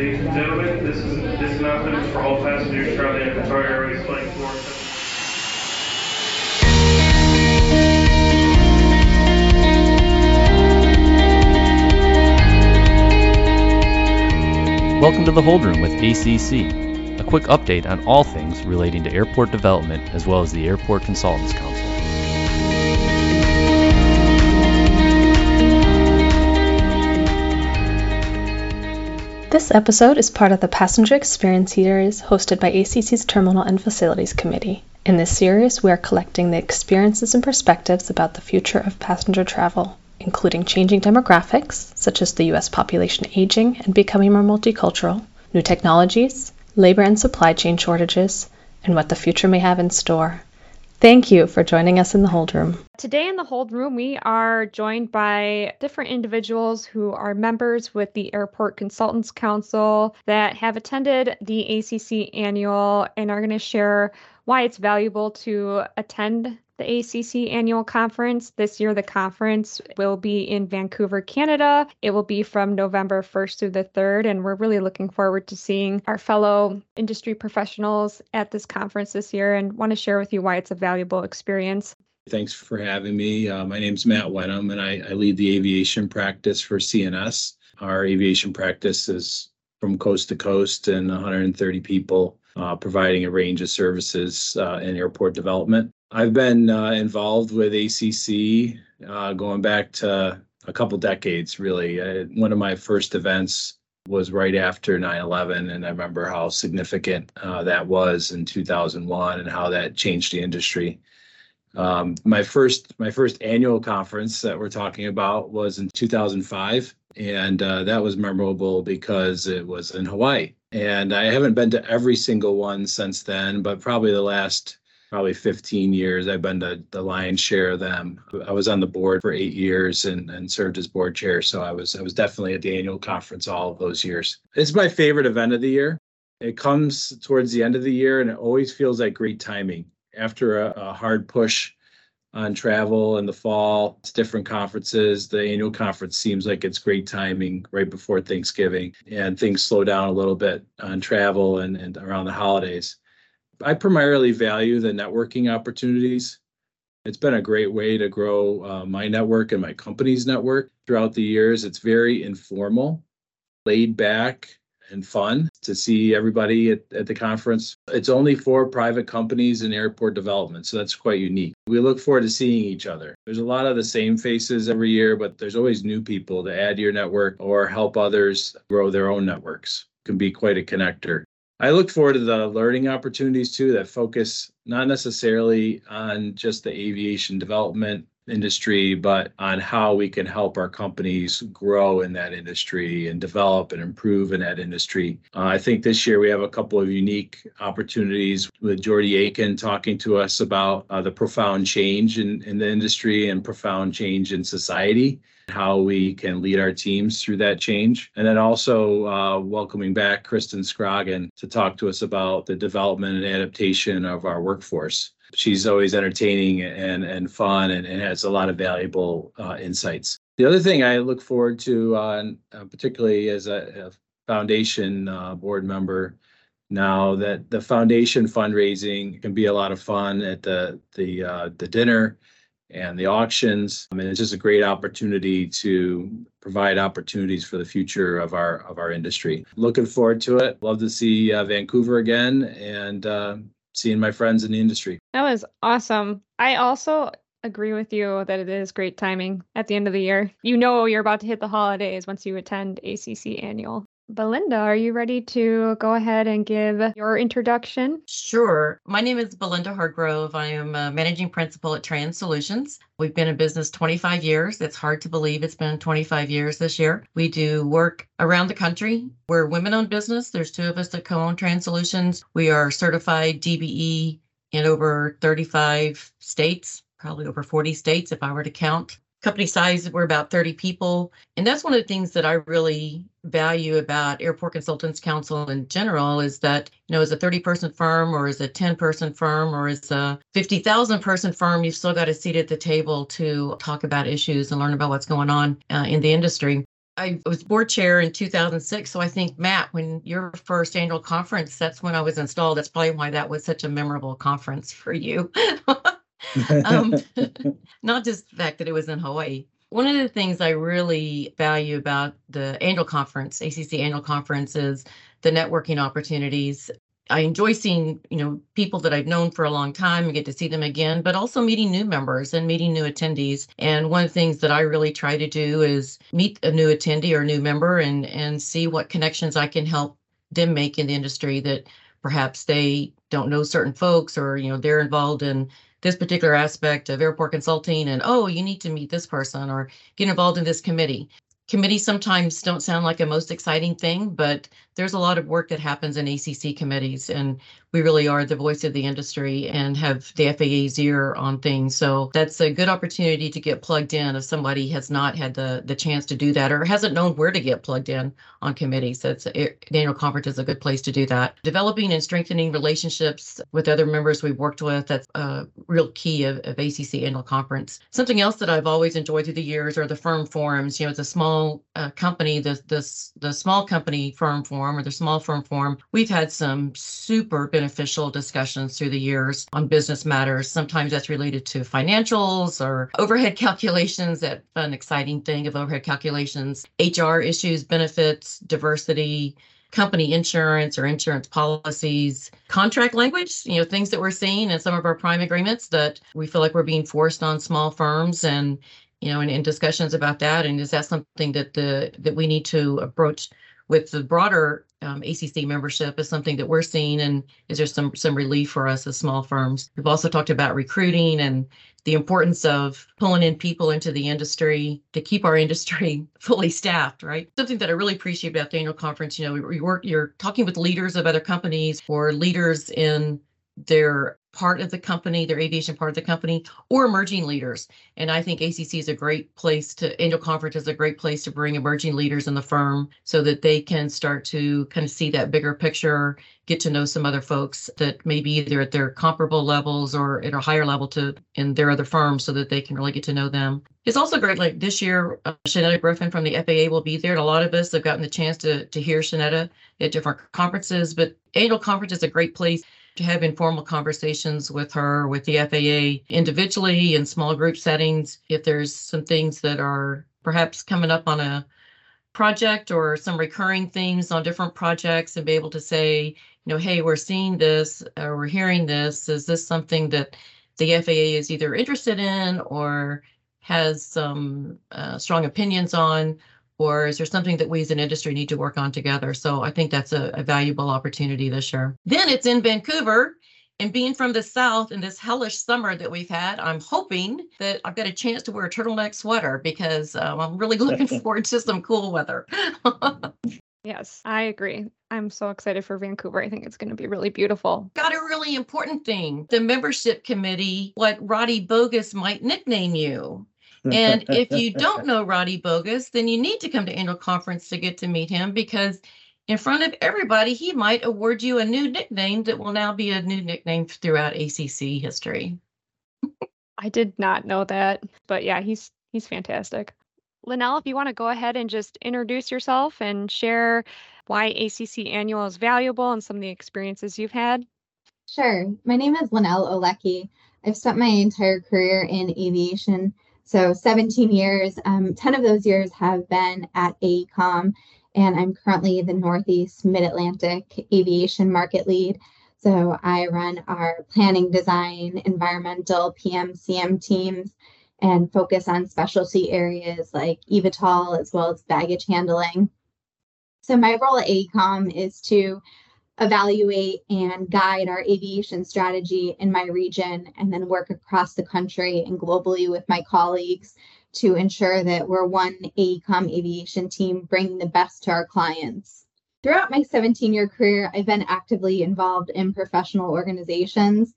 Ladies and gentlemen, this is this announcement for all passengers traveling Qatar Airways Flight 4. Welcome to the Hold Room with ACC, a quick update on all things relating to airport development as well as the Airport Consultants Council. This episode is part of the Passenger Experience series hosted by ACC's Terminal and Facilities Committee. In this series, we are collecting the experiences and perspectives about the future of passenger travel, including changing demographics, such as the U.S. population aging and becoming more multicultural, new technologies, labor and supply chain shortages, and what the future may have in store. Thank you for joining us in the Hold Room. Today in the Hold Room, we are joined by different individuals who are members with the Airport Consultants Council that have attended the ACC annual and are going to share why it's valuable to attend the ACC annual conference. This year, the conference will be in Vancouver, Canada. It will be from November 1st through the 3rd, and we're really looking forward to seeing our fellow industry professionals at this conference this year and want to share with you why it's a valuable experience. Thanks for having me. Uh, my name is Matt Wenham, and I, I lead the aviation practice for C&S. Our aviation practice is from coast to coast and 130 people, uh, providing a range of services uh, in airport development. I've been uh, involved with ACC uh, going back to a couple decades, really. Uh, one of my first events was right after 9-11 and i remember how significant uh, that was in 2001 and how that changed the industry um, my first my first annual conference that we're talking about was in 2005 and uh, that was memorable because it was in hawaii and i haven't been to every single one since then but probably the last probably 15 years. I've been to the lion's share of them. I was on the board for eight years and, and served as board chair. So I was I was definitely at the annual conference all of those years. It's my favorite event of the year. It comes towards the end of the year and it always feels like great timing. After a, a hard push on travel in the fall, it's different conferences. The annual conference seems like it's great timing right before Thanksgiving and things slow down a little bit on travel and, and around the holidays. I primarily value the networking opportunities. It's been a great way to grow uh, my network and my company's network throughout the years. It's very informal, laid back, and fun to see everybody at, at the conference. It's only for private companies and airport development, so that's quite unique. We look forward to seeing each other. There's a lot of the same faces every year, but there's always new people to add to your network or help others grow their own networks. It can be quite a connector. I look forward to the learning opportunities too that focus not necessarily on just the aviation development industry, but on how we can help our companies grow in that industry and develop and improve in that industry. Uh, I think this year we have a couple of unique opportunities with Jordy Aiken talking to us about uh, the profound change in, in the industry and profound change in society how we can lead our teams through that change. And then also uh, welcoming back Kristen Scroggin to talk to us about the development and adaptation of our workforce. She's always entertaining and, and fun and, and has a lot of valuable uh, insights. The other thing I look forward to, uh, particularly as a, a foundation uh, board member, now that the foundation fundraising can be a lot of fun at the the uh, the dinner and the auctions. I mean, it's just a great opportunity to provide opportunities for the future of our of our industry. Looking forward to it. Love to see uh, Vancouver again and uh, seeing my friends in the industry. That was awesome. I also agree with you that it is great timing at the end of the year. You know you're about to hit the holidays once you attend ACC annual. Belinda, are you ready to go ahead and give your introduction? Sure. My name is Belinda Hargrove. I am a managing principal at TransSolutions. We've been in business 25 years. It's hard to believe it's been 25 years this year. We do work around the country. We're women owned business. There's two of us that co own TransSolutions. We are certified DBE in over 35 states, probably over 40 states if I were to count company size we're about 30 people and that's one of the things that i really value about airport consultants council in general is that you know as a 30 person firm or as a 10 person firm or as a 50000 person firm you've still got a seat at the table to talk about issues and learn about what's going on uh, in the industry I was board chair in 2006. So I think, Matt, when your first annual conference, that's when I was installed. That's probably why that was such a memorable conference for you. um, not just the fact that it was in Hawaii. One of the things I really value about the annual conference, ACC annual conference, is the networking opportunities. I enjoy seeing, you know, people that I've known for a long time and get to see them again, but also meeting new members and meeting new attendees. And one of the things that I really try to do is meet a new attendee or new member and and see what connections I can help them make in the industry that perhaps they don't know certain folks or you know they're involved in this particular aspect of airport consulting and oh you need to meet this person or get involved in this committee. Committees sometimes don't sound like a most exciting thing, but there's a lot of work that happens in ACC committees, and we really are the voice of the industry and have the FAA's ear on things. So that's a good opportunity to get plugged in if somebody has not had the the chance to do that or hasn't known where to get plugged in on committees. That's the annual conference is a good place to do that. Developing and strengthening relationships with other members we've worked with. That's a real key of, of ACC annual conference. Something else that I've always enjoyed through the years are the firm forums. You know, it's a small uh, company, the the the small company firm forum or the small firm form. We've had some super beneficial discussions through the years on business matters. Sometimes that's related to financials or overhead calculations, that fun, exciting thing of overhead calculations, HR issues, benefits, diversity, company insurance or insurance policies, contract language, you know, things that we're seeing in some of our prime agreements that we feel like we're being forced on small firms and you know, and in discussions about that. And is that something that the that we need to approach with the broader um, ACC membership is something that we're seeing, and is there some some relief for us as small firms? We've also talked about recruiting and the importance of pulling in people into the industry to keep our industry fully staffed. Right, something that I really appreciate about the annual conference. You know, we, work. You're talking with leaders of other companies or leaders in their part of the company, their aviation part of the company, or emerging leaders. And I think ACC is a great place to, annual conference is a great place to bring emerging leaders in the firm so that they can start to kind of see that bigger picture, get to know some other folks that maybe either at their comparable levels or at a higher level to in their other firms so that they can really get to know them. It's also great, like this year, uh, Shannetta Griffin from the FAA will be there. And a lot of us have gotten the chance to, to hear Shannetta at different conferences, but annual conference is a great place to have informal conversations with her, with the FAA individually in small group settings. If there's some things that are perhaps coming up on a project or some recurring themes on different projects and be able to say, you know, hey, we're seeing this or we're hearing this. Is this something that the FAA is either interested in or has some uh, strong opinions on? Or is there something that we as an industry need to work on together? So I think that's a, a valuable opportunity this year. Then it's in Vancouver. And being from the South in this hellish summer that we've had, I'm hoping that I've got a chance to wear a turtleneck sweater because um, I'm really looking forward to some cool weather. yes, I agree. I'm so excited for Vancouver. I think it's going to be really beautiful. Got a really important thing. The membership committee, what Roddy Bogus might nickname you. And if you don't know Roddy Bogus, then you need to come to annual conference to get to meet him because in front of everybody, he might award you a new nickname that will now be a new nickname throughout ACC history. I did not know that, but yeah, he's he's fantastic. Linell, if you want to go ahead and just introduce yourself and share why ACC Annual is valuable and some of the experiences you've had. Sure. My name is Linell Olecki. I've spent my entire career in aviation so 17 years, um, 10 of those years have been at AECOM, and I'm currently the Northeast Mid Atlantic Aviation Market Lead. So I run our planning, design, environmental, PMCM teams and focus on specialty areas like eVTOL as well as baggage handling. So my role at AECOM is to evaluate and guide our aviation strategy in my region and then work across the country and globally with my colleagues to ensure that we're one AECOM aviation team bringing the best to our clients. Throughout my 17 year career, I've been actively involved in professional organizations,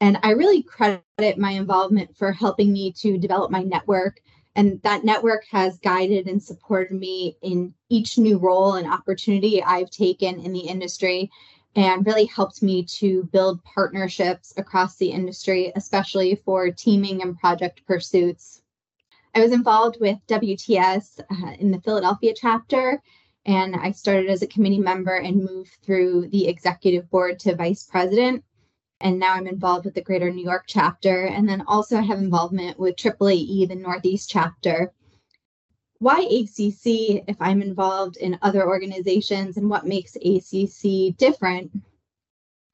and I really credit my involvement for helping me to develop my network and that network has guided and supported me in each new role and opportunity I've taken in the industry and really helped me to build partnerships across the industry, especially for teaming and project pursuits. I was involved with WTS uh, in the Philadelphia chapter, and I started as a committee member and moved through the executive board to vice president. And now I'm involved with the Greater New York chapter, and then also I have involvement with AAAE, the Northeast chapter. Why ACC if I'm involved in other organizations, and what makes ACC different?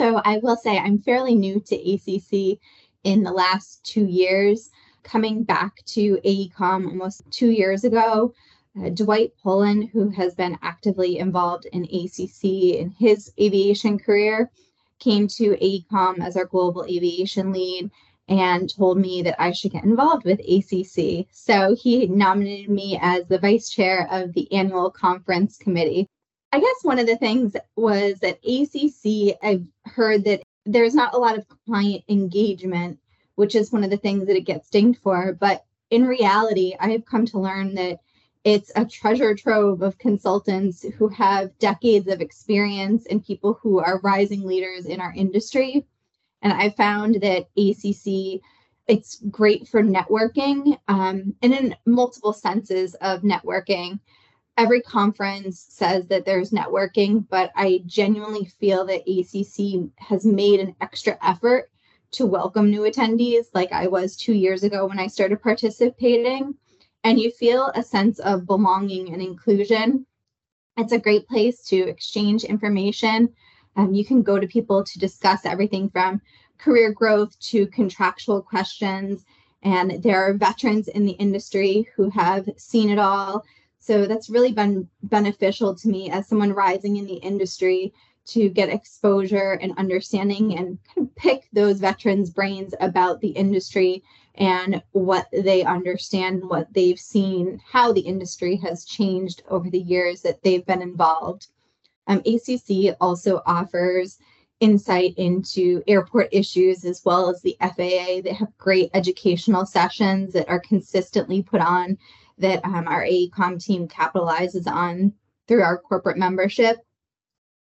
So I will say I'm fairly new to ACC in the last two years coming back to AECOM almost two years ago. Uh, Dwight Pullen, who has been actively involved in ACC in his aviation career, came to AECOM as our global aviation lead and told me that I should get involved with ACC. So he nominated me as the vice chair of the annual conference committee. I guess one of the things was that ACC, I've heard that there's not a lot of client engagement which is one of the things that it gets dinged for. But in reality, I have come to learn that it's a treasure trove of consultants who have decades of experience and people who are rising leaders in our industry. And I found that ACC it's great for networking um, and in multiple senses of networking. Every conference says that there's networking, but I genuinely feel that ACC has made an extra effort to welcome new attendees like I was two years ago when I started participating. And you feel a sense of belonging and inclusion. It's a great place to exchange information. Um, you can go to people to discuss everything from career growth to contractual questions. And there are veterans in the industry who have seen it all. So that's really been beneficial to me as someone rising in the industry to get exposure and understanding and kind of pick those veterans' brains about the industry and what they understand, what they've seen, how the industry has changed over the years that they've been involved. Um, ACC also offers insight into airport issues as well as the FAA. They have great educational sessions that are consistently put on that um, our AECOM team capitalizes on through our corporate membership.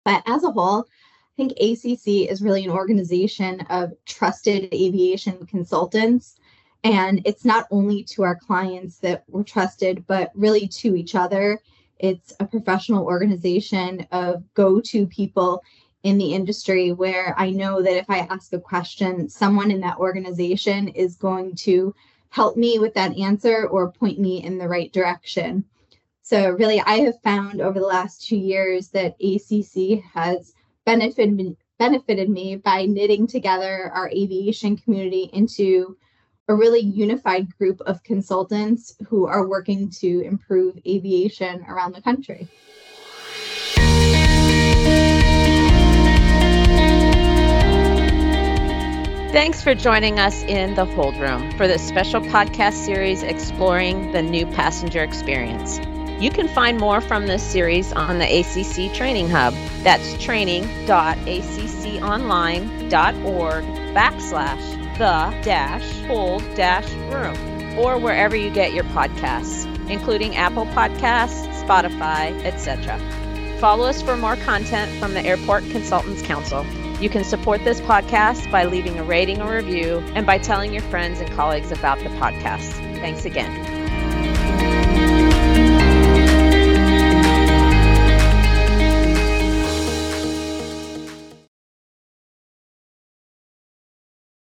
But as a whole, I think ACC is really an organization of trusted aviation consultants. And it's not only to our clients that we're trusted, but really to each other. It's a professional organization of go to people in the industry where I know that if I ask a question, someone in that organization is going to help me with that answer or point me in the right direction. So really, I have found over the last two years that ACC has benefited benefited me by knitting together our aviation community into a really unified group of consultants who are working to improve aviation around the country. Thanks for joining us in the Hold Room for this special podcast series exploring the new passenger experience. You can find more from this series on the ACC Training Hub. That's training.acconline.org backslash the dash hold dash room or wherever you get your podcasts, including Apple Podcasts, Spotify, etc. Follow us for more content from the Airport Consultants Council. You can support this podcast by leaving a rating or review and by telling your friends and colleagues about the podcast. Thanks again.